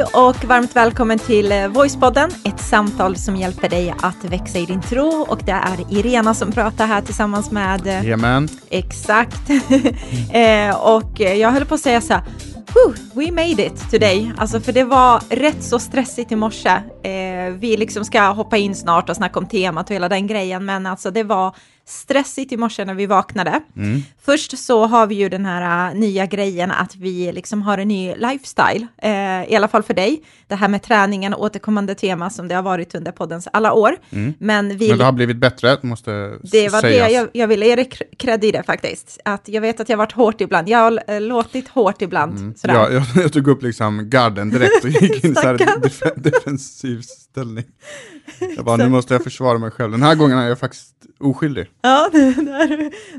Hej och varmt välkommen till eh, Voicepodden, ett samtal som hjälper dig att växa i din tro och det är Irena som pratar här tillsammans med... eh, Jajamän. Exakt. eh, och jag höll på att säga så här, we made it today. Alltså för det var rätt så stressigt i morse. Eh, vi liksom ska hoppa in snart och snacka om temat och hela den grejen, men alltså det var stressigt i morse när vi vaknade. Först så har vi ju den här äh, nya grejen att vi liksom har en ny lifestyle, eh, i alla fall för dig. Det här med träningen, återkommande tema som det har varit under poddens alla år. Men vi Men det har blivit bättre, måste det var sägas. det jag, jag ville ge dig cr- cred i det faktiskt. Att jag vet att jag varit hårt ibland. Jag har äh, låtit hårt ibland. Sådär. Ja, jag, jag tog upp liksom garden direkt och gick in i defensiv ställning. Jag bara, nu måste jag försvara mig själv. Den här gången är jag faktiskt oskyldig. Ja, det,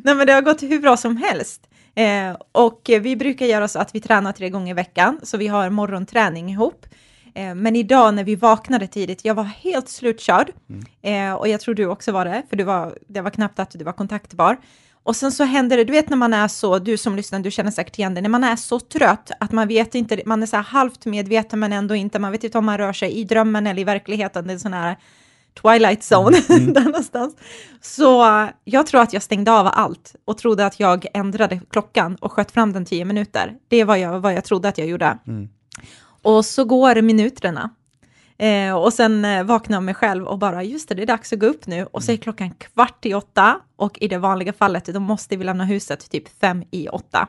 nej, men det har gått hur bra som helst. Eh, och vi brukar göra så att vi tränar tre gånger i veckan, så vi har morgonträning ihop. Eh, men idag när vi vaknade tidigt, jag var helt slutkörd. Eh, och jag tror du också var det, för du var, det var knappt att du var kontaktbar. Och sen så händer det, du vet när man är så, du som lyssnar, du känner säkert igen det, när man är så trött att man vet inte, man är så här halvt medveten men ändå inte, man vet inte om man rör sig i drömmen eller i verkligheten, det är sån här Twilight Zone, där någonstans. Så jag tror att jag stängde av allt och trodde att jag ändrade klockan och sköt fram den tio minuter. Det var jag, vad jag trodde att jag gjorde. Och så går minuterna. Eh, och sen eh, vaknar jag mig själv och bara, just det, det är dags att gå upp nu. Och så är klockan kvart i åtta och i det vanliga fallet, då måste vi lämna huset typ fem i åtta.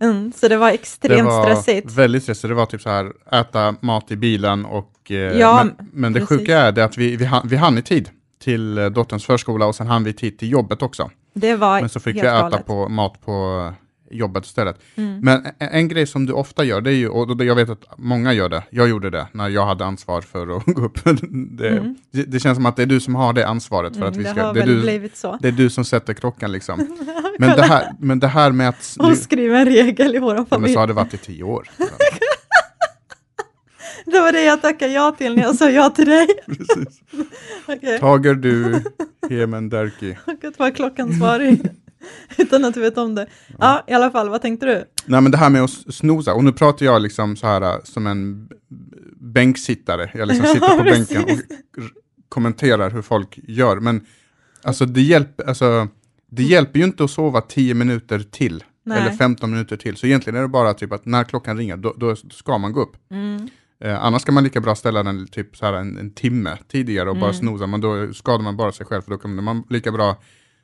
Mm, så det var extremt det var stressigt. väldigt stressigt. Det var typ så här, äta mat i bilen och... Eh, Ja, men, men det precis. sjuka är det att vi, vi, hann, vi hann i tid till eh, dotterns förskola och sen hann vi tid till jobbet också. Det var Men så fick helt vi äta galet. Mm. på mat på jobbet istället. Men en, en grej som du ofta gör, det är ju, och det- jag vet att många gör det, jag gjorde det när jag hade ansvar för att gå upp. Det, det, det känns som att det är du som har det ansvaret för att vi Mm, det ska, har det väl du, blivit så. det är du som sätter klockan liksom. Men det här, men det här med att... Och skriva en regel i vår Ja, men familj. så har det varit i tio år. Det var det jag tackade ja till när jag sa ja till dig. Precis. Okej, Tager du Hemen Derki. och att vara klockansvarig. Utan att du vet om det. Ja, i alla fall, vad tänkte du? Nej men det här med att snosa, och nu pratar jag liksom så här äh, som en bänksittare. Jag liksom Ja, sitter på precis. bänken och kommenterar hur folk gör. Men alltså det, hjälp, alltså det hjälper ju inte att sova 10 minuter till. Nej. Eller 15 minuter till. Så egentligen är det bara typ att när klockan ringer, då, då ska man gå upp. Mm. Eh, annars kan man lika bra ställa den typ så här en, en timme tidigare och Mm. bara snosa, men då skadar man bara sig själv, för då kan man lika bra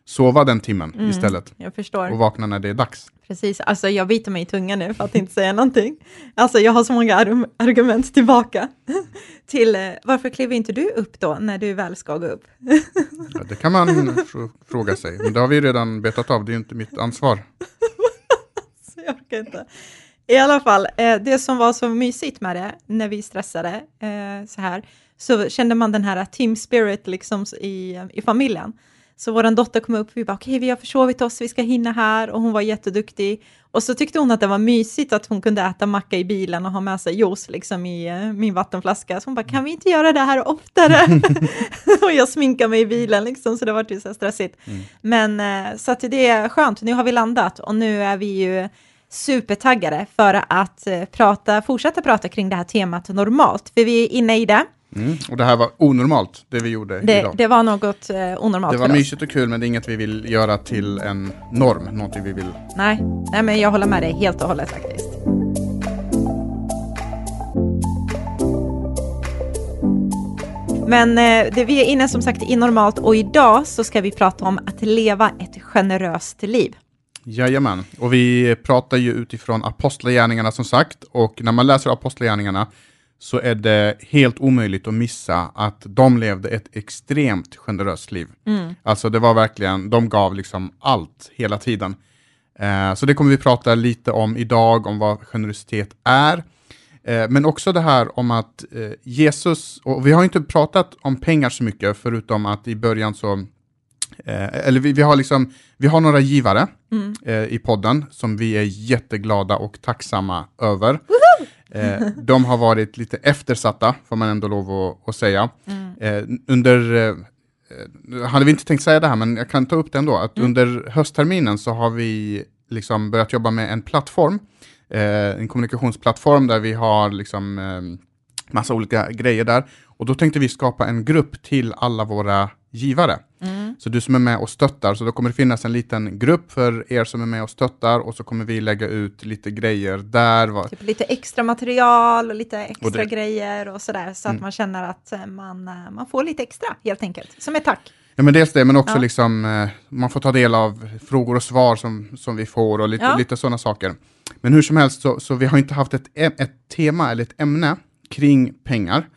sova den timmen Mm. istället. Jag förstår. Och vakna när det är dags. Precis, alltså jag biter mig i tungan nu för att inte säga någonting. Alltså jag har så många ar- argument tillbaka till eh, varför kliver inte du upp då när du väl ska gå upp? Ja, det kan man fr- fråga sig, men det har vi redan betat av, det är ju inte mitt ansvar. Så jag orkar inte. I alla fall, eh, det som var så mysigt med det, när vi stressade eh, så här, så kände man den här team spirit liksom i, i familjen. Så vår dotter kom upp, vi bara okej, vi har försovit oss, vi ska hinna här och hon var jätteduktig. Och så tyckte hon att det var mysigt att hon kunde äta macka i bilen och ha med sig juice liksom i eh, min vattenflaska. Så hon bara, kan vi inte göra det här oftare? och jag sminkar mig i bilen liksom, så det var ju så här stressigt. Men eh, så att det är skönt, nu har vi landat och nu är vi ju supertaggade för att eh, prata, fortsätta prata kring det här temat normalt, för vi är inne i det. Mm. Och det här var onormalt, det vi gjorde Det, idag. det var något eh, onormalt Det var mysigt och kul, men det är inget vi vill göra till en norm, någonting vi vill. Nej, nej, men jag håller med dig helt och hållet faktiskt. Men eh, det, vi är inne som sagt i normalt och idag så ska vi prata om att leva ett generöst liv. Jajamän, och vi pratar ju utifrån apostlagärningarna som sagt, och när man läser apostlagärningarna så är det helt omöjligt att missa att de levde ett extremt generöst liv. Alltså det var verkligen, de gav liksom allt hela tiden. Eh, så det kommer vi prata lite om idag, om vad generositet är. Eh, men också det här om att eh, Jesus, och vi har inte pratat om pengar så mycket, förutom att i början så Eh, eller vi, vi, har liksom, vi har några givare eh, i podden som vi är jätteglada och tacksamma över. Eh, de har varit lite eftersatta, får man ändå lov att, att säga. Eh, under, eh, eh, hade vi inte tänkt säga det här, men jag kan ta upp det ändå, att under höstterminen så har vi liksom börjat jobba med en plattform eh, en kommunikationsplattform där vi har liksom eh, massa olika grejer där. Och då tänkte vi skapa en grupp till alla våra givare. Mm. Så du som är med och stöttar, så då kommer det finnas en liten grupp för er som är med och stöttar och så kommer vi lägga ut lite grejer där. Typ lite extra material och lite extra Och det- grejer och sådär, så att Mm. man känner att eh, man, eh, man får lite extra helt enkelt, som ett tack. Ja, men dels det, men också Ja. liksom, eh, man får ta del av frågor och svar som, som vi får och lite, Ja. lite sådana saker. Men hur som helst, så, så vi har inte haft ett, ett tema eller ett ämne kring pengar.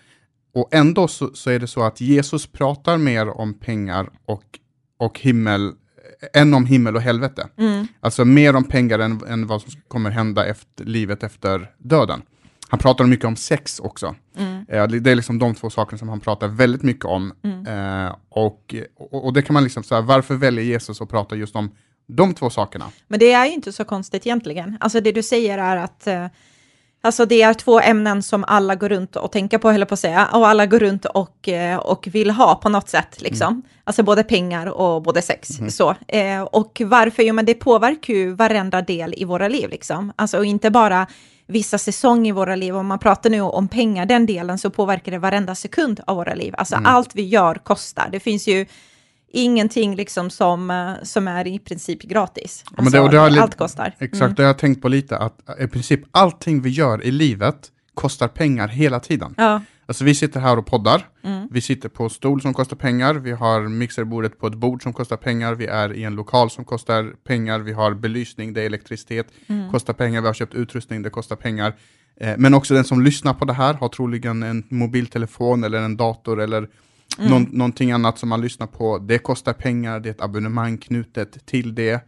Och ändå så, så är det så att Jesus pratar mer om pengar och, och himmel, än om himmel och helvete. Mm. Alltså mer om pengar än, än vad som kommer hända efter livet efter döden. Han pratar mycket om sex också. Mm. Eh, det är liksom de två sakerna som han pratar väldigt mycket om. Mm. Eh, och, och, och det kan man liksom säga, varför väljer Jesus att prata just om de två sakerna? Men det är ju inte så konstigt egentligen. Alltså det du säger är att eh, alltså det är två ämnen som alla går runt och tänker på, höll på att säga, och alla går runt och, eh, och vill ha på något sätt, liksom. Alltså både pengar och både sex. Så. Eh, och varför? Jo, men det påverkar ju varenda del i våra liv, liksom. Alltså och inte bara vissa säsonger i våra liv. Om man pratar nu om pengar, den delen, så påverkar det varenda sekund av våra liv. Alltså allt vi gör kostar. Det finns ju ingenting liksom som, eh, som är i princip gratis. Ja, men det- Alltså, det li- allt kostar. Exakt, Mm. det har jag tänkt på lite, att i princip allting vi gör i livet kostar pengar hela tiden. Ja, Alltså vi sitter här och poddar, Mm. vi sitter på en stol som kostar pengar, vi har mixerbordet på ett bord som kostar pengar, vi är i en lokal som kostar pengar, vi har belysning, det är elektricitet, Mm. kostar pengar, vi har köpt utrustning, det kostar pengar. Eh, men också den som lyssnar på det här har troligen en mobiltelefon eller en dator eller Mm. någon, någonting annat som man lyssnar på. Det kostar pengar, det är ett abonnemang knutet till det.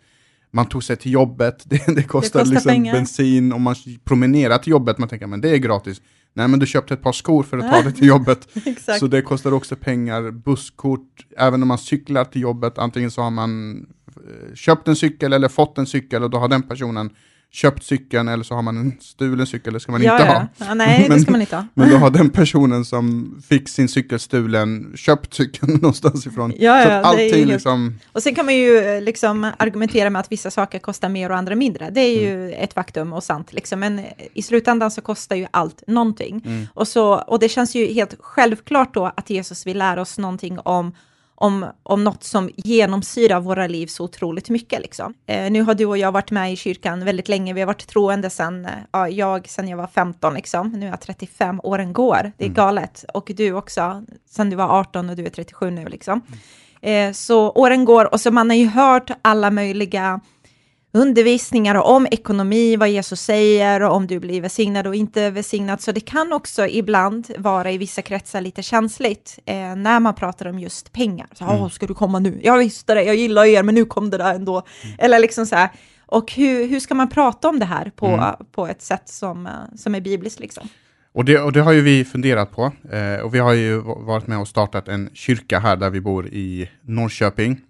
Man tog sig till jobbet, det, det kostar, kostar liksom pengar. bensin, om man promenerar till jobbet, man tänker men det är gratis. Nej men du köpte ett par skor för att ta dig till jobbet. Så det kostar också pengar, busskort, även om man cyklar till jobbet, antingen så har man eh, köpt en cykel eller fått en cykel och då har den personen köpt cykeln eller så har man en stulen cykel, det ska man ja, inte ja. ha. Ja, nej, Men- det ska man inte ha. Men då har den personen som fick sin cykel stulen köpt cykeln någonstans ifrån. Ja, så ja, allting helt- liksom, Och sen kan man ju eh, liksom argumentera med att vissa saker kostar mer och andra mindre. Det är ju Mm. ett faktum och sant, liksom. men eh, i slutändan så kostar ju allt någonting. Mm. Och, så, och det känns ju helt självklart då att Jesus vill lära oss någonting om om, om något som genomsyrar våra liv så otroligt mycket. Liksom. Eh, nu har du och jag varit med i kyrkan väldigt länge. Vi har varit troende sen, eh, ja, jag sen jag var 15, liksom. nu är jag 35, åren går. Det är galet. Och du också, sen du var 18 och du är 37 nu. Liksom. Eh, så åren går och så man har ju hört alla möjliga undervisningar om ekonomi, vad Jesus säger och om du blir välsignad och inte välsignad. Så det kan också ibland vara i vissa kretsar lite känsligt eh, när man pratar om just pengar. Så, Åh, ska du komma nu? Jag visste det, jag gillar er, men nu kom det där ändå. Eller liksom så här. Och hur, hur ska man prata om det här på, på ett sätt som, eh, som är bibliskt? Liksom? och, det, och det har ju vi funderat på. Eh, och vi har ju va- varit med och startat en kyrka här där vi bor i Norrköping.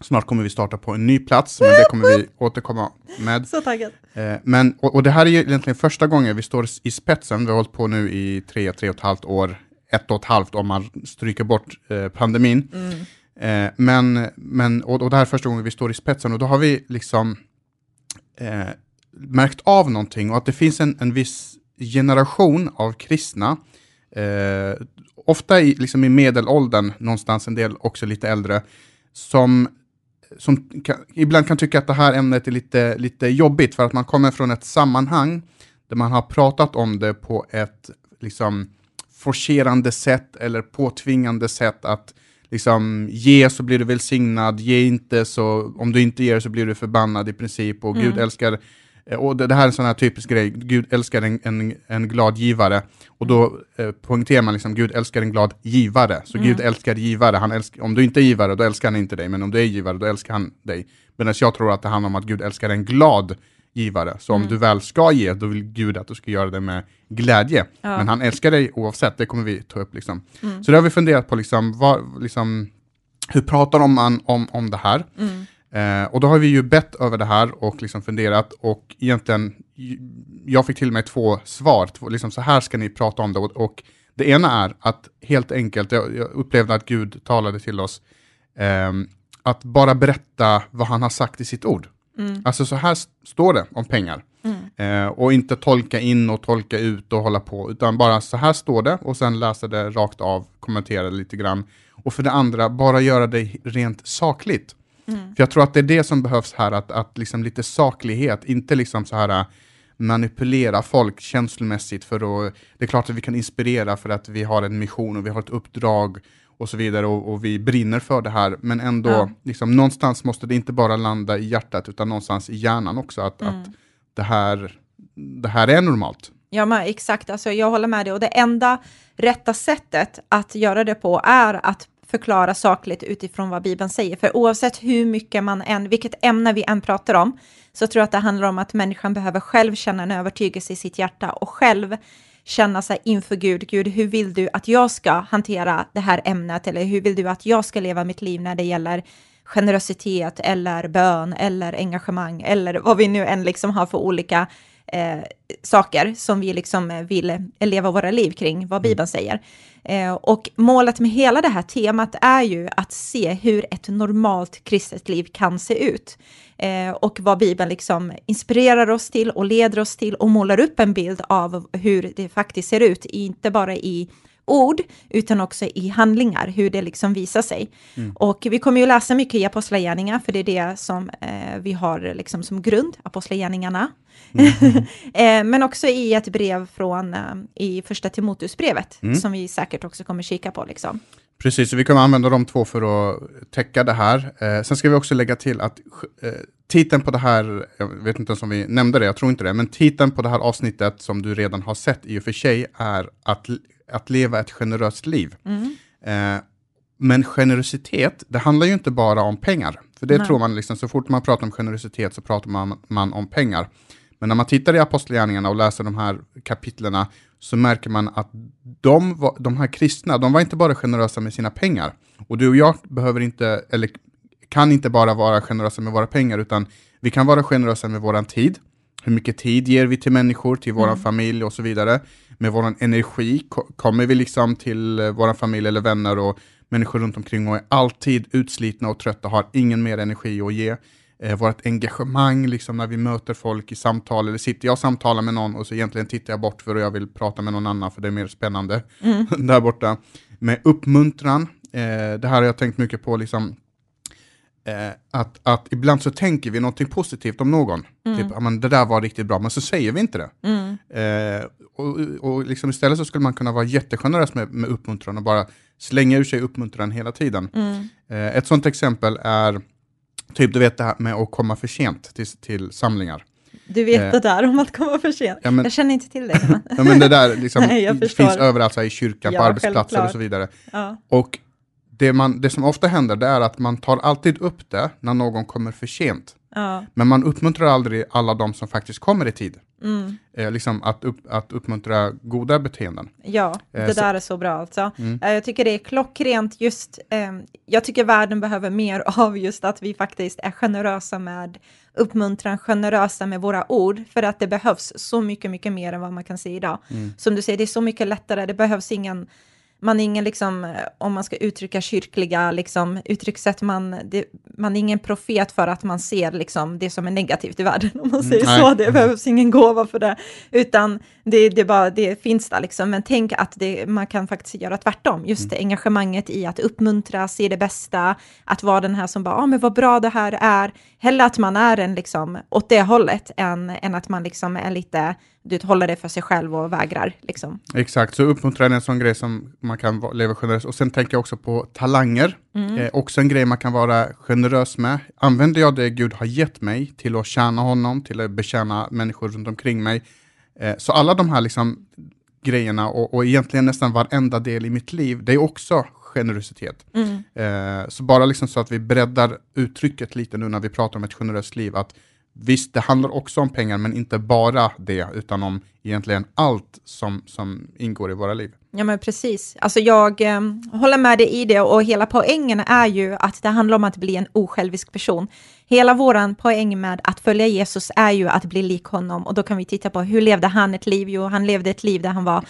Snart kommer vi starta på en ny plats, men det kommer vi återkomma med. Så taggad. Eh, men, och, och det här är ju egentligen första gången vi står i spetsen. Vi har hållit på nu i tre, tre och ett halvt år, ett och ett halvt om man stryker bort eh, pandemin. Eh, men, men, och, och det här är första gången vi står i spetsen och då har vi liksom märkt av någonting och att det finns en, en viss generation av kristna, ofta i, liksom i medelåldern, någonstans en del också lite äldre, som, som kan, ibland kan tycka att det här ämnet är lite, lite jobbigt för att man kommer från ett sammanhang där man har pratat om det på ett liksom forcerande sätt eller påtvingande sätt att liksom ge så blir du välsignad, ge inte så, om du inte ger så blir du förbannad i princip och Gud älskar och det, det här är en sån här typisk grej, Gud älskar en, en, en glad givare. Och då eh, poängterar man liksom, Gud älskar en glad givare. Så Gud älskar givare, han älskar, om du inte är givare då älskar han inte dig, men om du är givare då älskar han dig. Medan jag tror att det handlar om att Gud älskar en glad givare. Så om du väl ska ge, då vill Gud att du ska göra det med glädje. Ja. Men han älskar dig oavsett, det kommer vi ta upp. Liksom. Så det har vi funderat på, liksom, vad, liksom, hur pratar man om, om det här? Eh, och då har vi ju bett över det här och liksom funderat och egentligen, jag fick till mig två svar, två, liksom så här ska ni prata om det. Och, och det ena är att helt enkelt, jag, jag upplevde att Gud talade till oss, ehm, att bara berätta vad han har sagt i sitt ord. Alltså så här står det om pengar. Eh, och inte tolka in och tolka ut och hålla på, utan bara så här står det och sen läsa det rakt av, kommentera det lite grann. Och för det andra, bara göra det rent sakligt. Mm. För jag tror att det är det som behövs här, att, att liksom lite saklighet, inte liksom så här manipulera folk känslomässigt för att, det är klart att vi kan inspirera för att vi har en mission och vi har ett uppdrag och så vidare och, och vi brinner för det här, men ändå, ja. liksom, någonstans måste det inte bara landa i hjärtat utan någonstans i hjärnan också, att, mm. att det, här, det här är normalt. Ja, men exakt, alltså, jag håller med dig och det enda rätta sättet att göra det på är att förklara sakligt utifrån vad Bibeln säger. För oavsett hur mycket man än, vilket ämne vi än pratar om, så tror jag att det handlar om att människan behöver själv känna en övertygelse i sitt hjärta och själv känna sig inför Gud, Gud, hur vill du att jag ska hantera det här ämnet eller hur vill du att jag ska leva mitt liv när det gäller generositet eller bön eller engagemang eller vad vi nu än liksom har för olika eh, saker som vi liksom vill leva våra liv kring, vad Bibeln säger. Eh, och målet med hela det här temat är ju att se hur ett normalt kristet liv kan se ut. Eh, och vad Bibeln liksom inspirerar oss till och leder oss till och målar upp en bild av hur det faktiskt ser ut, inte bara i ord, utan också i handlingar, hur det liksom visar sig. Mm. Och vi kommer ju läsa mycket i Apostlagärningarna, för det är det som eh, vi har liksom som grund, Apostlagärningarna. Mm. eh, men också i ett brev från, eh, i första Timoteusbrevet, mm. som vi säkert också kommer kika på. Liksom. Precis, så vi kommer använda de två för att täcka det här. Eh, sen ska vi också lägga till att eh, titeln på det här, jag vet inte ens om vi nämnde det, jag tror inte det, men titeln på det här avsnittet som du redan har sett i och för sig är att, att leva ett generöst liv. Mm. Eh, men generositet, det handlar ju inte bara om pengar. För det Nej. tror man, liksom, så fort man pratar om generositet så pratar man, man om pengar. Men när man tittar i Apostlagärningarna och läser de här kapitlerna så märker man att de, var, de här kristna, de var inte bara generösa med sina pengar. Och du och jag behöver inte, eller kan inte bara vara generösa med våra pengar, utan vi kan vara generösa med vår tid. Hur mycket tid ger vi till människor, till vår mm. familj och så vidare. Med vår energi, kommer vi liksom till eh, vår familj eller vänner och människor runt omkring och är alltid utslitna och trötta, har ingen mer energi att ge eh, vårt engagemang liksom när vi möter folk i samtal, eller sitter jag och samtalar med någon och så egentligen tittar jag bort för att jag vill prata med någon annan för det är mer spännande mm. där borta. Med uppmuntran, eh, det här har jag tänkt mycket på, liksom, eh, att, att ibland så tänker vi någonting positivt om någon. Mm. Typ, men det där var riktigt bra, men så säger vi inte det. Mm. Eh, och, och liksom istället så skulle man kunna vara jättegenerös med, med uppmuntran och bara slänga ur sig uppmuntran hela tiden. Mm. Eh, ett sånt exempel är Typ du vet det här med att komma för sent till, till samlingar. Du vet eh, det där om att komma för sent. Ja, men, jag känner inte till det. ja, men det där liksom, Nej, finns överallt, så här, i kyrkan, ja, på arbetsplatser självklart. och så vidare. Ja. Och det, man, det som ofta händer det är att man tar alltid upp det när någon kommer för sent. Ja. Men man uppmuntrar aldrig alla de som faktiskt kommer i tid. Mm. Eh, liksom att, upp, att uppmuntra goda beteenden. Ja, eh, det så. där är så bra alltså. Mm. Eh, jag tycker det är klockrent just, eh, jag tycker världen behöver mer av just att vi faktiskt är generösa med uppmuntran, generösa med våra ord, för att det behövs så mycket, mycket mer än vad man kan se idag. Mm. Som du säger, det är så mycket lättare, det behövs ingen man är ingen, liksom, om man ska uttrycka kyrkliga liksom, uttryckssätt, man, det, man är ingen profet för att man ser liksom, det som är negativt i världen, om man säger mm, så. Det behövs ingen gåva för det, utan det, det, bara, det finns där. Liksom. Men tänk att det, man kan faktiskt göra tvärtom, just mm. engagemanget i att uppmuntra, se det bästa, att vara den här som bara, ja ah, men vad bra det här är, hellre att man är en liksom, åt det hållet, än, än att man liksom är lite du håller det för sig själv och vägrar. Liksom. Exakt, så uppmuntran är en sån grej som man kan leva generöst. Och sen tänker jag också på talanger, mm. eh, också en grej man kan vara generös med. Använder jag det Gud har gett mig till att tjäna honom, till att betjäna människor runt omkring mig. Eh, så alla de här liksom grejerna och, och egentligen nästan varenda del i mitt liv, det är också generositet. Mm. Eh, så bara liksom så att vi breddar uttrycket lite nu när vi pratar om ett generöst liv, att Visst, det handlar också om pengar, men inte bara det, utan om egentligen allt som, som ingår i våra liv. Ja, men precis. Alltså jag eh, håller med dig i det och hela poängen är ju att det handlar om att bli en osjälvisk person. Hela våran poäng med att följa Jesus är ju att bli lik honom och då kan vi titta på hur levde han ett liv? Jo, han levde ett liv där han var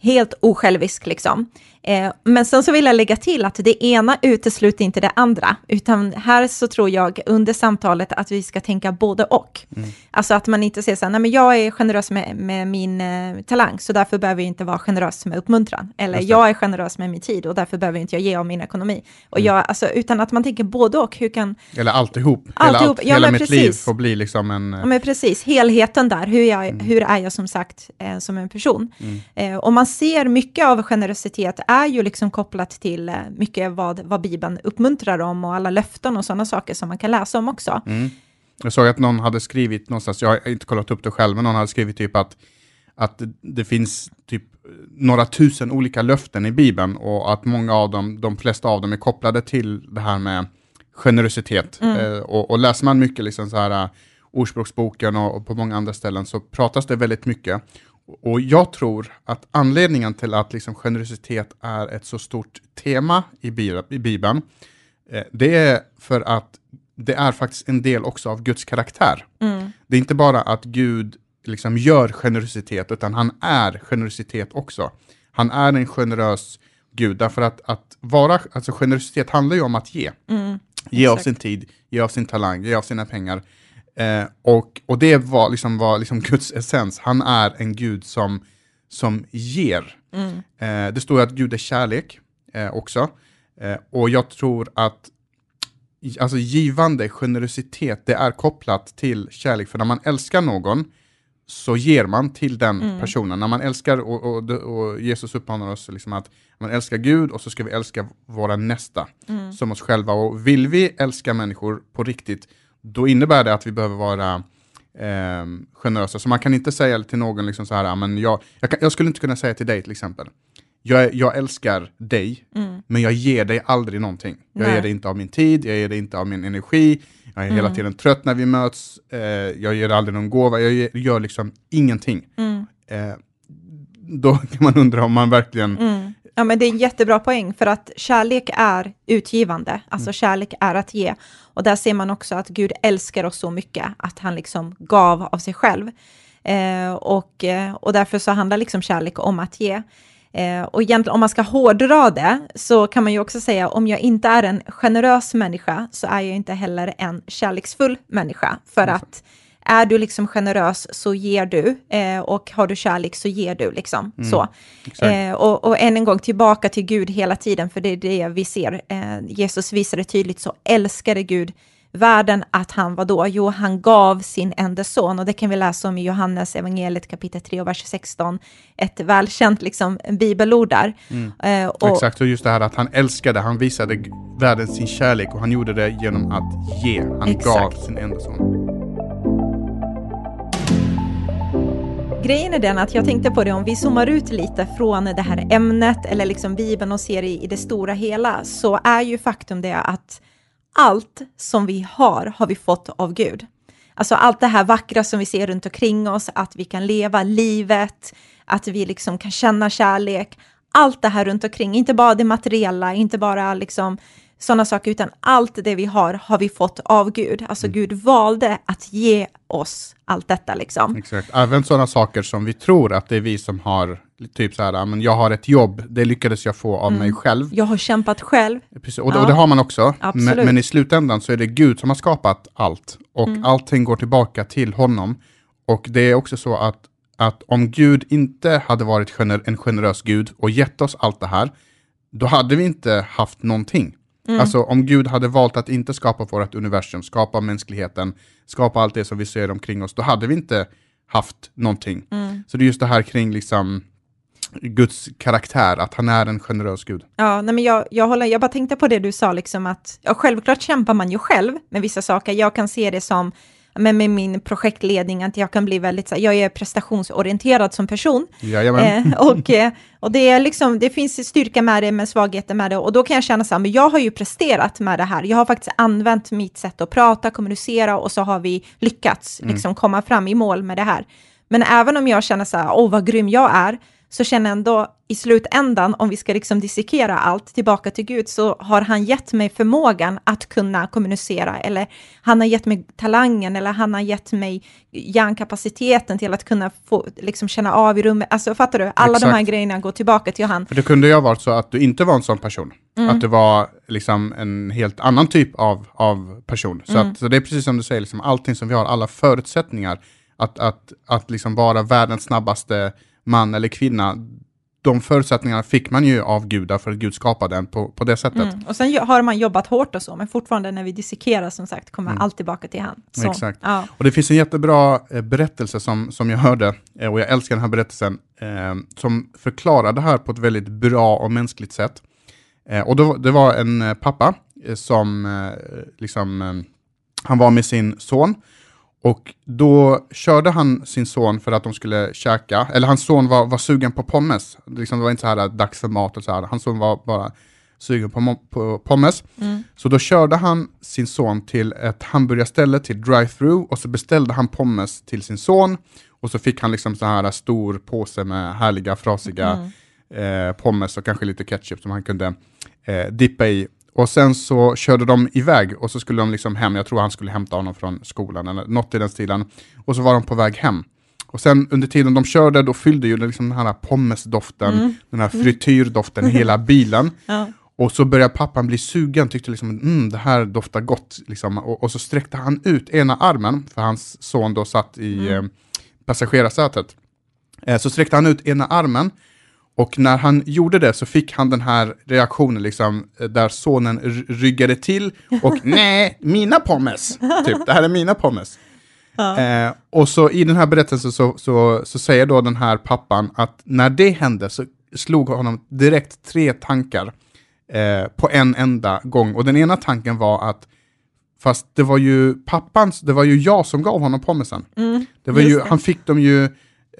helt osjälvisk liksom. Eh, men sen så vill jag lägga till att det ena utesluter inte det andra, utan här så tror jag under samtalet att vi ska tänka både och. Mm. Alltså att man inte säger så här, nej men jag är generös med, med min eh, talang, så därför behöver jag inte vara generös med uppmuntran. Eller jag är generös med min tid och därför behöver inte jag ge av min ekonomi. Och mm. jag, alltså, utan att man tänker både och, hur kan... Eller alltihop, alltihop. hela, allt, ja, hela mitt precis. liv får bli liksom en... Ja men precis, helheten där, hur, jag, mm. hur är jag som sagt eh, som en person? Mm. Eh, och man ser mycket av generositet är ju liksom kopplat till eh, mycket vad, vad Bibeln uppmuntrar om och alla löften och sådana saker som man kan läsa om också. Mm. Jag såg att någon hade skrivit någonstans, jag har inte kollat upp det själv, men någon hade skrivit typ att, att det finns typ några tusen olika löften i Bibeln och att många av dem, de flesta av dem är kopplade till det här med generositet. Mm. Eh, och, och, läser man mycket liksom så här, uh, Ordspråksboken och, och, på många andra ställen så pratas det väldigt mycket och jag tror att anledningen till att liksom generositet är ett så stort tema i, Bibeln, eh, det är för att det är faktiskt en del också av Guds karaktär. Mm. Det är inte bara att Gud liksom gör generositet, utan han är generositet också. Han är en generös Gud, därför att, att vara, alltså generositet handlar ju om att ge. Mm, ge av sin tid, ge av sin talang, ge av sina pengar. Eh, och, och det var liksom, var liksom Guds essens. Han är en Gud som, som ger. Mm. Eh, det står att Gud är kärlek eh, också. Eh, och jag tror att alltså, givande, generositet, det är kopplat till kärlek. För när man älskar någon så ger man till den mm. personen. När man älskar, och, och, och Jesus uppmanar oss liksom att man älskar Gud och så ska vi älska våra nästa mm. som oss själva. Och vill vi älska människor på riktigt då innebär det att vi behöver vara eh, generösa. Så man kan inte säga till någon liksom så här, men jag, jag, kan, jag skulle inte kunna säga till dig till exempel, jag, jag älskar dig, mm. men jag ger dig aldrig någonting. Jag Nej. ger dig inte av min tid, jag ger dig inte av min energi, jag är mm. hela tiden trött när vi möts, eh, jag ger aldrig någon gåva, jag gör, gör liksom ingenting. Mm. Eh, då kan man undra om man verkligen mm. Ja, men det är en jättebra poäng, för att kärlek är utgivande, alltså mm. kärlek är att ge. Och där ser man också att Gud älskar oss så mycket, att han liksom gav av sig själv. Eh, och, eh, och därför så handlar liksom kärlek om att ge. Eh, och egentligen om man ska hårdra det, så kan man ju också säga om jag inte är en generös människa, så är jag inte heller en kärleksfull människa. För mm. att är du liksom generös så ger du eh, och har du kärlek så ger du liksom. Mm, så. Eh, och, och än en gång tillbaka till Gud hela tiden, för det är det vi ser. Eh, Jesus visade tydligt så älskade Gud världen att han var då? Jo, han gav sin enda son och det kan vi läsa om i Johannes evangeliet kapitel 3 och vers 16. Ett välkänt liksom, bibelord där. Mm. Eh, och, Exakt, och just det här att han älskade, han visade världen sin kärlek och han gjorde det genom att ge. Han exakt. gav sin enda son. Grejen är den att jag tänkte på det, om vi zoomar ut lite från det här ämnet eller liksom Bibeln och ser i, i det stora hela, så är ju faktum det att allt som vi har, har vi fått av Gud. Alltså allt det här vackra som vi ser runt omkring oss, att vi kan leva livet, att vi liksom kan känna kärlek, allt det här runt omkring, inte bara det materiella, inte bara liksom sådana saker, utan allt det vi har har vi fått av Gud. Alltså mm. Gud valde att ge oss allt detta liksom. Exakt, även sådana saker som vi tror att det är vi som har, typ så här, men jag har ett jobb, det lyckades jag få av mm. mig själv. Jag har kämpat själv. Precis, och, ja. och det har man också, men, men, i slutändan så är det Gud som har skapat allt, och mm. allting går tillbaka till honom. Och det är också så att, att om Gud inte hade varit gener en generös Gud och gett oss allt det här, då hade vi inte haft någonting. Mm. Alltså om Gud hade valt att inte skapa vårt universum, skapa mänskligheten, skapa allt det som vi ser omkring oss, då hade vi inte haft någonting. Mm. Så det är just det här kring liksom Guds karaktär, att han är en generös Gud. Ja, nej men jag, jag, håller, jag bara tänkte på det du sa, liksom att ja, självklart kämpar man ju själv med vissa saker. Jag kan se det som men med min projektledning, att jag kan bli väldigt, jag är prestationsorienterad som person. Eh, och, eh, och det, är liksom, det finns styrka med det, men svagheter med det. Och då kan jag känna så här, men jag har ju presterat med det här. Jag har faktiskt använt mitt sätt att prata, kommunicera och så har vi lyckats mm. liksom, komma fram i mål med det här. Men även om jag känner så här, åh vad grym jag är, så känner jag ändå i slutändan, om vi ska liksom dissekera allt tillbaka till Gud, så har han gett mig förmågan att kunna kommunicera, eller han har gett mig talangen, eller han har gett mig hjärnkapaciteten till att kunna få, liksom känna av i rummet. Alltså fattar du? Alla Exakt. de här grejerna går tillbaka till han. För det kunde ju ha varit så att du inte var en sån person. Mm. Att du var liksom en helt annan typ av, av person. Så, Mm. att, så det är precis som du säger, liksom, allting som vi har, alla förutsättningar att, att, att liksom vara världens snabbaste man eller kvinna, de förutsättningarna fick man ju av Gud, därför att Gud skapade den på, på det sättet. Mm. Och sen har man jobbat hårt och så, men fortfarande när vi dissekerar som sagt kommer Mm. allt tillbaka till han. Så, Exakt. Ja. Och det finns en jättebra eh, berättelse som, som jag hörde, eh, och jag älskar den här berättelsen, eh, som förklarar det här på ett väldigt bra och mänskligt sätt. Eh, och då, det var en pappa som, liksom, han var med sin son, och då körde han sin son för att de skulle käka, eller hans son var, var sugen på pommes. Liksom, det var inte så här eh, dags för mat och så här, hans son var bara sugen på, på pommes. Mm. Så då körde han sin son till ett hamburgarställe, till drive-through, och så beställde han pommes till sin son. Och så fick han liksom så här stor påse med härliga, frasiga Mm. eh, pommes och kanske lite ketchup som han kunde eh, dippa i. Och sen så körde de iväg och så skulle de liksom hem, jag tror han skulle hämta honom från skolan eller något i den stilen. Och så var de på väg hem. Och sen under tiden de körde, då fyllde ju liksom den här pommesdoften, Mm. den här frityrdoften, hela bilen. Ja. Och så började pappan bli sugen, tyckte liksom mm, det här doftar gott. Liksom. Och, och så sträckte han ut ena armen, för hans son då satt i eh, passagerarsätet. Eh, så sträckte han ut ena armen, och när han gjorde det så fick han den här reaktionen, liksom, eh, där sonen ryggade till och nej, mina pommes! Typ, det här är mina pommes. Eh, och så i den här berättelsen så, så, så säger då den här pappan att när det hände så slog honom direkt tre tankar eh, på en enda gång. Och den ena tanken var att fast det var ju pappans, det var ju jag som gav honom pommesen. Mm. Det var ju, det. Han fick dem ju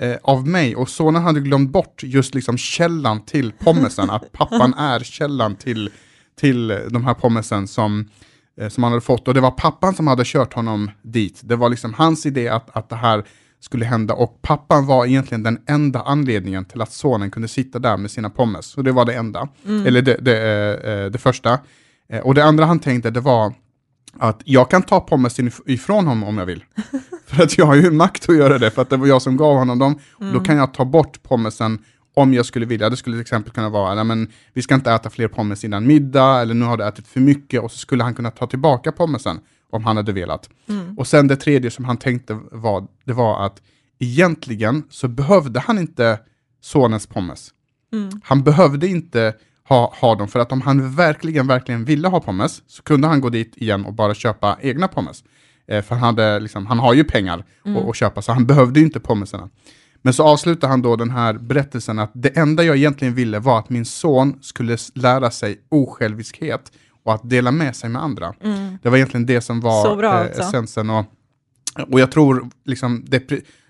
eh, av mig och sonen hade glömt bort just liksom källan till pommesen, att pappan är källan till, till de här pommesen som, eh, som han hade fått. Och det var pappan som hade kört honom dit. Det var liksom hans idé att, att det här skulle hända och pappan var egentligen den enda anledningen till att sonen kunde sitta där med sina pommes. Så det var det enda, eller det, det, eh, eh, det första. Eh, och det andra han tänkte det var att jag kan ta pommesen if- ifrån honom om jag vill. för att jag har ju makt att göra det, för att det var jag som gav honom dem. Och då kan jag ta bort pommesen om jag skulle vilja. Det skulle till exempel kunna vara, nej men vi ska inte äta fler pommes innan middag, eller nu har du ätit för mycket, och så skulle han kunna ta tillbaka pommesen om han hade velat. Och sen det tredje som han tänkte var, det var att egentligen så behövde han inte sonens pommes. Han behövde inte ha, ha dem, för att om han verkligen, verkligen ville ha pommes, så kunde han gå dit igen och bara köpa egna pommes. Eh, för han, hade, liksom, han har ju pengar att- att köpa, så han behövde ju inte pommesarna. Men så avslutar han då den här berättelsen att det enda jag egentligen ville var att min son skulle lära sig osjälviskhet och att dela med sig med andra. Det var egentligen det som var bra eh, essensen. Och, och jag tror liksom, det,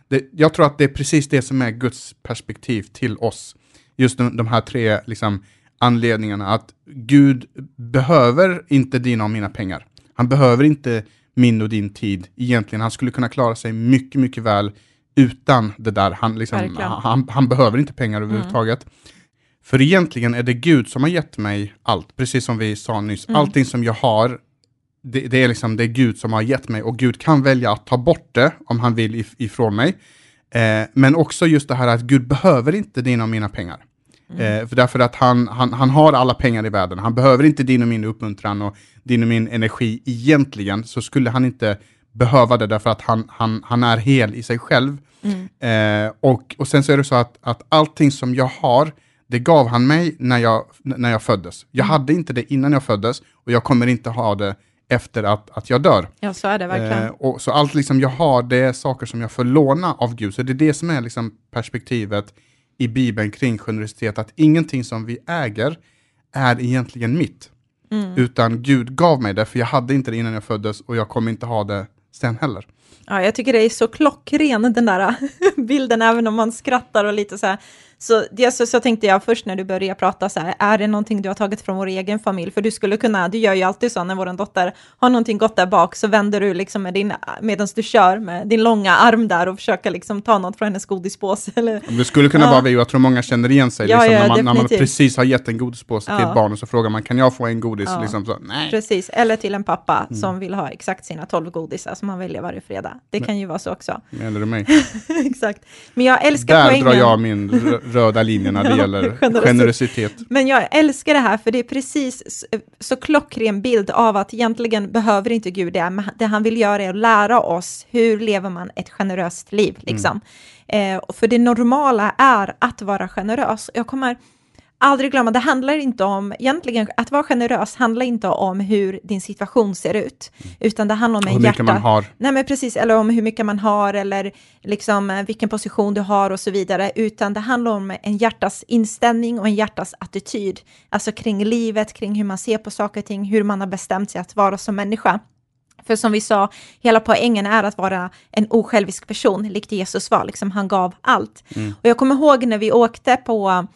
det, jag tror att det är precis det som är Guds perspektiv till oss. Just de, de här tre liksom, anledningarna, att Gud behöver inte dina och mina pengar. Han behöver inte min och din tid egentligen. Han skulle kunna klara sig mycket, mycket väl utan det där. Han, liksom, han, han behöver inte pengar överhuvudtaget. För egentligen är det Gud som har gett mig allt, precis som vi sa nyss. Allting som jag har, det, det är liksom det är Gud som har gett mig och Gud kan välja att ta bort det om han vill if, ifrån mig. Eh, men också just det här att Gud behöver inte dina och mina pengar. Eh, för därför att han, han, han har alla pengar i världen. Han behöver inte din och min uppmuntran och din och min energi egentligen, så skulle han inte behöva det därför att han, han, han är hel i sig själv. Eh, och, och sen så är det så att, att allting som jag har, det gav han mig när jag, när jag föddes. Jag hade inte det innan jag föddes och jag kommer inte ha det efter att, att jag dör. Ja, så är det verkligen. Eh, och, så allt liksom jag har, det är saker som jag får låna av Gud. Så det är det som är liksom perspektivet i Bibeln kring generositet, att ingenting som vi äger är egentligen mitt. Mm. Utan Gud gav mig det, för jag hade inte det innan jag föddes och jag kommer inte ha det sen heller. Ja, jag tycker det är så klockren den där bilden, även om man skrattar och lite så här. Så, så, så tänkte jag först när du började prata så här, är det någonting du har tagit från vår egen familj? För du skulle kunna, du gör ju alltid så när vår dotter har någonting gott där bak, så vänder du liksom med din, medan du kör med din långa arm där och försöker liksom ta något från hennes godispåse. Eller, Det skulle kunna Ja. vara vi, jag tror många känner igen sig. Ja, liksom, ja, när, man, när man precis har gett en godispåse till ett barn och så frågar man, kan jag få en godis? Liksom så, nej. Precis, eller till en pappa Mm. som vill ha exakt sina tolv godisar som han väljer varje fredag. Det kan ju vara så också. Eller mig. exakt. Men jag älskar Där poängen. drar jag min rö- röda linje när det Ja, gäller generositet. Men jag älskar det här, för det är precis så klockren bild av att egentligen behöver inte Gud det, men det han vill göra är att lära oss hur lever man ett generöst liv, liksom. Eh, och för det normala är att vara generös. Jag kommer aldrig glömma, det handlar inte om, egentligen att vara generös handlar inte om hur din situation ser ut, utan det handlar om en hur mycket man hjärta, har. Nej men precis, eller om hur mycket man har eller liksom eh, vilken position du har och så vidare, utan det handlar om en hjärtas inställning och en hjärtas attityd, alltså kring livet, kring hur man ser på saker och ting, hur man har bestämt sig att vara som människa. För som vi sa, hela poängen är att vara en osjälvisk person, likt Jesus var, liksom han gav allt. Och jag kommer ihåg när vi åkte på,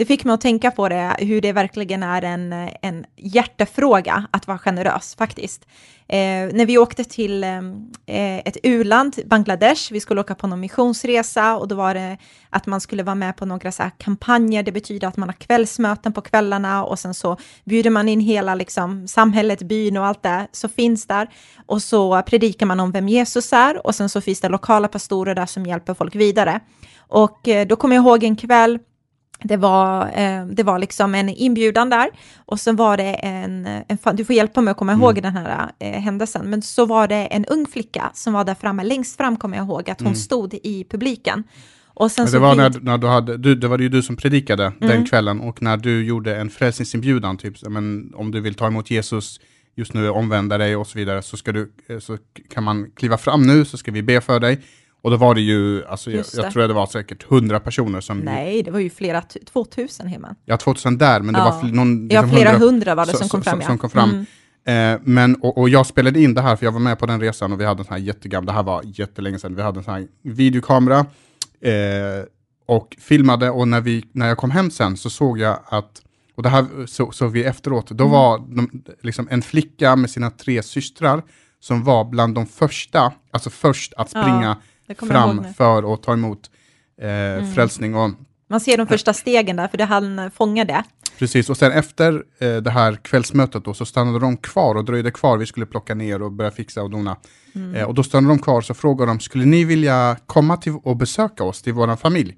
det fick mig att tänka på det, hur det verkligen är en, en hjärtefråga att vara generös faktiskt. Eh, när vi åkte till eh, ett u-land, Bangladesh, vi skulle åka på någon missionsresa och då var det att man skulle vara med på några så här kampanjer, det betyder att man har kvällsmöten på kvällarna och sen så bjuder man in hela liksom, samhället, byn och allt det som finns där och så predikar man om vem Jesus är och sen så finns det lokala pastorer där som hjälper folk vidare. Och eh, då kommer jag ihåg en kväll det var, eh, det var liksom en inbjudan där och så var det en, en du får hjälpa mig att komma ihåg den här eh, händelsen, men så var det en ung flicka som var där framme, längst fram kommer jag ihåg att hon stod i publiken. Och sen Men det var när, när du hade, du, det var ju du som predikade Mm. den kvällen och när du gjorde en frälsningsinbjudan, typ, men om du vill ta emot Jesus just nu, omvända dig och så vidare, så, ska du, eh, så kan man kliva fram nu, så ska vi be för dig. Och då var det ju, alltså, jag, jag tror det var säkert hundra personer som, Nej, det var ju flera, tu- 2000 Himlen. ja 2000 där, men det Ja. var fl- någon, Ja, liksom flera hundra var det så- som kom så- fram. Ja. som kom fram. Mm. Eh, men, och, och jag spelade in det här, för jag var med på den resan och vi hade en sån här jättegammal, det här var jättelänge sedan, vi hade en sån här videokamera eh, och filmade och när, vi, när jag kom hem sen så såg jag att, och det här så, såg vi efteråt, Mm. då var de, liksom en flicka med sina tre systrar som var bland de första, alltså först att Ja, springa ihåg fram för att ta emot eh, frälsning. Och, Man ser de första stegen där, för det han fångade. Precis, och sen efter eh, det här kvällsmötet då, så stannade de kvar och dröjde kvar. Vi skulle plocka ner och börja fixa och dona. Mm. Eh, och då stannade de kvar så frågade de, skulle ni vilja komma till och besöka oss till vår familj?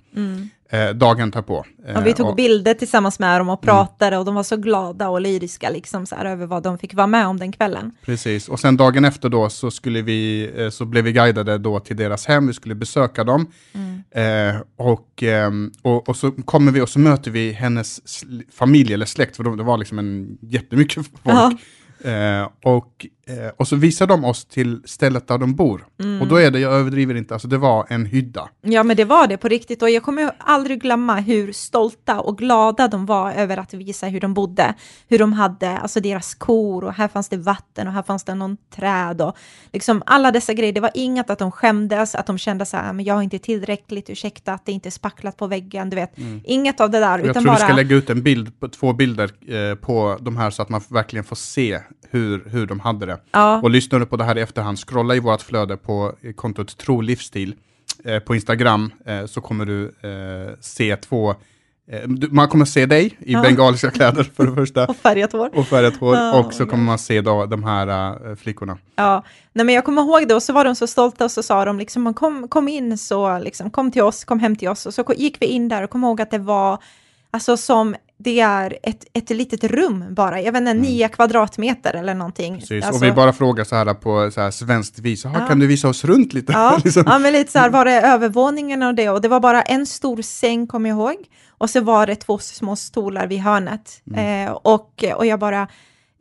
Eh, dagen därpå. Eh, Mm. Ja, vi tog och- bilder tillsammans med dem och pratade och de var så glada och lyriska liksom, så här, över vad de fick vara med om den kvällen. Precis, och sen dagen efter då så, skulle vi, eh, så blev vi guidade då till deras hem, vi skulle besöka dem. Eh, och, ehm, och, och så kommer vi och så möter vi hennes familj eller släkt, för det var liksom en jättemycket folk. Ja. Eh, och, eh, och så visar de oss till stället där de bor. Och då är det, jag överdriver inte, alltså det var en hydda. Ja, men det var det på riktigt och jag kommer aldrig glömma hur stolta och glada de var över att visa hur de bodde, hur de hade, alltså deras kor och här fanns det vatten och här fanns det någon träd och liksom alla dessa grejer. Det var inget att de skämdes, att de kände så här, men jag har inte tillräckligt, ursäkta att det inte är spacklat på väggen, du vet. Inget av det där, Jag utan tror vi ska bara... lägga ut en bild, två bilder eh, på de här så att man verkligen får se hur, hur de hade det. Ja. Och lyssnar du på det här i efterhand, scrolla i vårt flöde på kontot Tro Livsstil eh, på Instagram eh, så kommer du eh, se två, eh, du, man kommer se dig i Ja. bengaliska kläder för det första Och färgat hår. och färgat hår Ja, och så kommer man se då de här eh, flickorna. Ja, nej men jag kommer ihåg det och så var de så stolta och så sa de liksom kom, kom in så liksom kom till oss, kom hem till oss och så gick vi in där och kom ihåg att det var alltså som det är ett, ett litet rum bara, jag vet inte, nio kvadratmeter eller någonting. Mm. Precis. Alltså, och vi bara frågar så här på så här svenskt vis, "Jaha, Ja. kan du visa oss runt lite? Ja, Liksom. ja, men lite så här var det övervåningen och det och det var bara en stor säng kommer jag ihåg och så var det två små stolar vid hörnet Mm. eh, och, och jag bara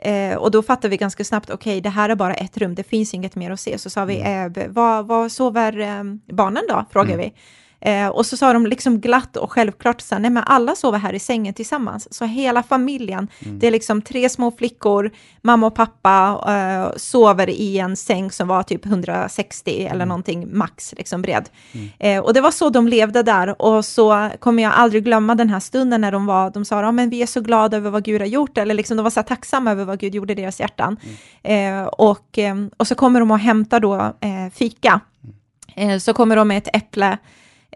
Eh, och då fattade vi ganska snabbt, okej, det här är bara ett rum, det finns inget mer att se. Så sa vi, Mm. eh, vad, vad sover eh, barnen då? Frågade vi. Eh, och så sa de liksom glatt och självklart, så här, nej men alla sover här i sängen tillsammans. Så hela familjen, mm. det är liksom tre små flickor, mamma och pappa eh, sover i en säng som var typ 160 mm. eller någonting max liksom bred. Mm. Eh, och det var så de levde där och så kommer jag aldrig glömma den här stunden när de var, de sa, ja men vi är så glada över vad Gud har gjort, eller liksom de var så tacksamma över vad Gud gjorde i deras hjärtan. Mm. Eh, och, eh, och så kommer de och hämtar då eh, fika. Mm. så kommer de med ett äpple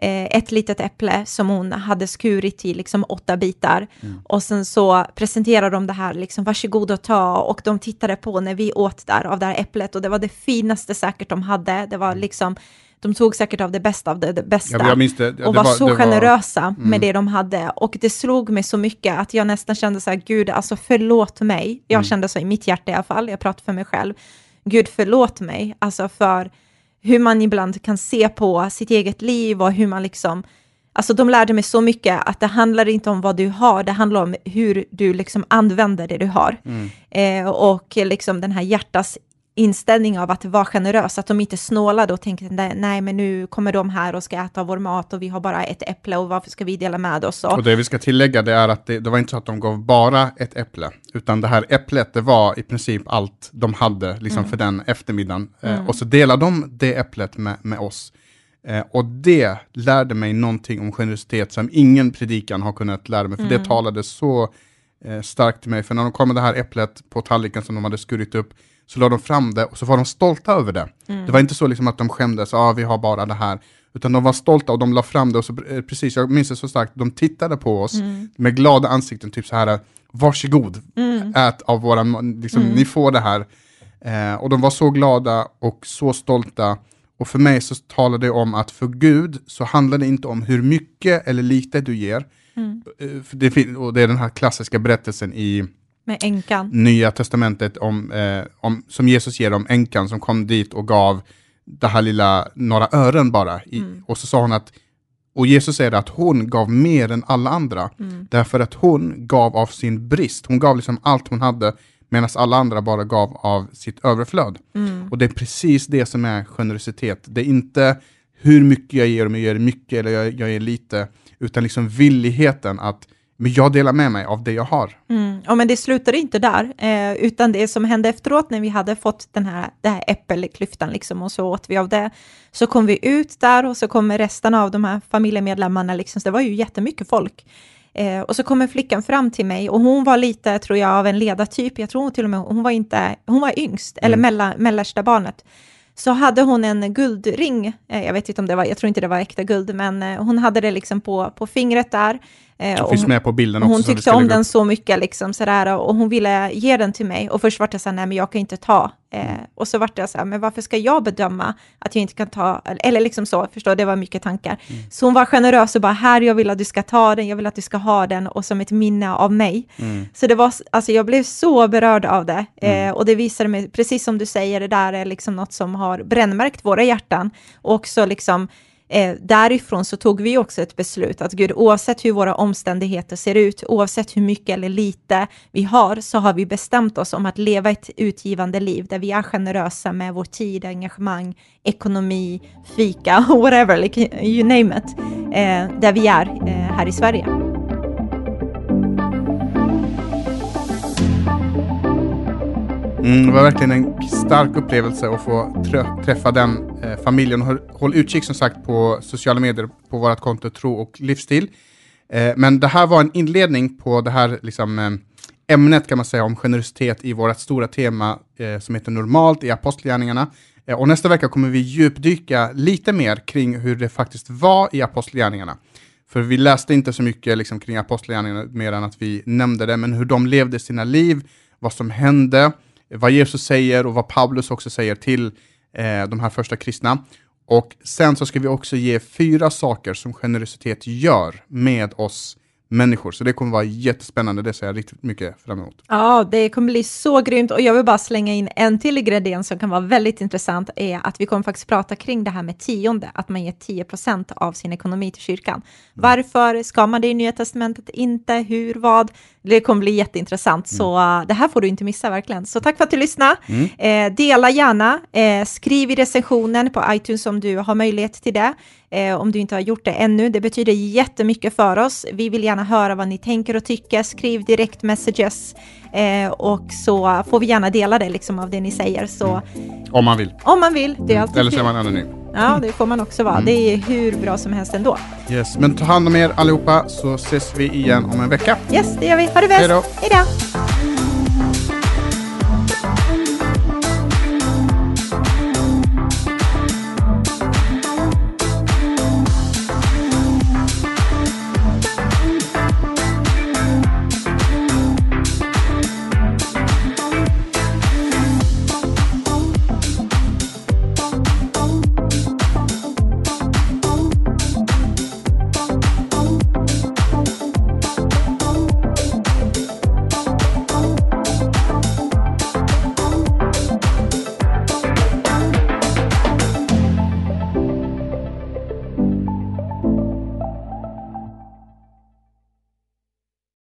ett litet äpple som hon hade skurit i liksom åtta bitar. Mm. Och sen så presenterade de det här, liksom, varsågod och ta. Och de tittade på när vi åt där av det här äpplet och det var det finaste säkert de hade. Det var mm. liksom, de tog säkert av det bästa av det, det bästa. Ja, det, ja, och var, var så generösa var, mm. med det de hade. Och det slog mig så mycket att jag nästan kände så här, Gud, alltså förlåt mig. Jag mm. kände så i mitt hjärta i alla fall, jag pratar för mig själv. Gud, förlåt mig, alltså för hur man ibland kan se på sitt eget liv och hur man liksom, alltså de lärde mig så mycket att det handlar inte om vad du har, det handlar om hur du liksom använder det du har. Mm. Eh, och liksom den här hjärtas inställning av att vara generös, att de inte snålade och tänkte nej men nu kommer de här och ska äta vår mat och vi har bara ett äpple och varför ska vi dela med oss? Och, och det vi ska tillägga det är att det, det, var inte så att de gav bara ett äpple, utan det här äpplet det var i princip allt de hade liksom mm. för den eftermiddagen. Eh, mm. Eh, och så delade de det äpplet med, med oss. Eh, och det lärde mig någonting om generositet som ingen predikan har kunnat lära mig, för mm. det talade så eh, starkt till mig. För när de kom med det här äpplet på tallriken som de hade skurit upp, så la de fram det och så var de stolta över det. Mm. Det var inte så liksom att de skämdes, ja ah, vi har bara det här, utan de var stolta och de la fram det och så, eh, precis, jag minns det så starkt, de tittade på oss mm. med glada ansikten, typ så här, varsågod, mm. ät av våran, liksom, mm. ni får det här. Eh, och de var så glada och så stolta. Och för mig så talar det om att för Gud så handlar det inte om hur mycket eller lite du ger. Mm. Eh, det, och det är den här klassiska berättelsen i med änkan. Nya testamentet om, eh, om, som Jesus ger om änkan som kom dit och gav det här lilla, några ören bara. I, mm. Och så sa hon att, och Jesus säger att hon gav mer än alla andra. Mm. Därför att hon gav av sin brist. Hon gav liksom allt hon hade medan alla andra bara gav av sitt överflöd. Mm. Och det är precis det som är generositet. Det är inte hur mycket jag ger, om jag ger mycket eller jag, jag ger lite, utan liksom villigheten att men jag delar med mig av det jag har. Mm. Ja, men det slutar inte där, eh, utan det som hände efteråt när vi hade fått den här, den här äppelklyftan liksom, och så åt vi av det, så kom vi ut där och så kommer resten av de här familjemedlemmarna, liksom, så det var ju jättemycket folk. Eh, och så kommer flickan fram till mig och hon var lite, tror jag, av en ledartyp. Jag tror hon till och med, hon var inte, hon var yngst, mm. eller mellan, mellersta barnet så hade hon en guldring, eh, jag vet inte om det var, jag tror inte det var äkta guld, men eh, hon hade det liksom på, på fingret där. Eh, det finns med på bilden också. Hon tyckte om den så mycket, liksom, sådär, och hon ville ge den till mig. Och först var det så här, nej men jag kan inte ta. Eh, och så var det så här, men varför ska jag bedöma att jag inte kan ta, eller liksom så, förstå, det var mycket tankar. Mm. Så hon var generös och bara, här, jag vill att du ska ta den, jag vill att du ska ha den, och som ett minne av mig. Mm. Så det var, alltså jag blev så berörd av det. Mm. Eh, och det visade mig, precis som du säger, det där är liksom något som har brännmärkt våra hjärtan. Och också liksom, eh, därifrån så tog vi också ett beslut att Gud, oavsett hur våra omständigheter ser ut, oavsett hur mycket eller lite vi har, så har vi bestämt oss om att leva ett utgivande liv där vi är generösa med vår tid, engagemang, ekonomi, fika, whatever, like, you name it, eh, där vi är eh, här i Sverige. Mm, det var verkligen en stark upplevelse att få träffa den eh, familjen. Håll, håll utkik som sagt på sociala medier på vårt konto Tro och livsstil. Eh, men det här var en inledning på det här liksom, eh, ämnet kan man säga om generositet i vårt stora tema eh, som heter normalt i apostlagärningarna. Eh, och nästa vecka kommer vi djupdyka lite mer kring hur det faktiskt var i apostlagärningarna. För vi läste inte så mycket liksom, kring apostlagärningarna mer än att vi nämnde det, men hur de levde sina liv, vad som hände, vad Jesus säger och vad Paulus också säger till eh, de här första kristna. Och sen så ska vi också ge fyra saker som generositet gör med oss människor. Så det kommer vara jättespännande, det ser jag riktigt mycket fram emot. Ja, det kommer bli så grymt och jag vill bara slänga in en till ingrediens som kan vara väldigt intressant, är att vi kommer faktiskt prata kring det här med tionde, att man ger 10% av sin ekonomi till kyrkan. Mm. Varför ska man det i Nya Testamentet? Inte hur, vad? Det kommer bli jätteintressant, så uh, det här får du inte missa verkligen. Så tack för att du lyssnade. Mm. Eh, dela gärna, eh, skriv i recensionen på iTunes om du har möjlighet till det. Eh, om du inte har gjort det ännu. Det betyder jättemycket för oss. Vi vill gärna höra vad ni tänker och tycker. Skriv direkt messages eh, och så får vi gärna dela det liksom av det ni säger. Så Om man vill. om man vill, det är alltid Eller så är man anonym. Ja, det får man också vara. Det är hur bra som helst ändå. Yes. Men ta hand om er allihopa så ses vi igen om en vecka. Yes, det gör vi. Ha det bäst. Hej då.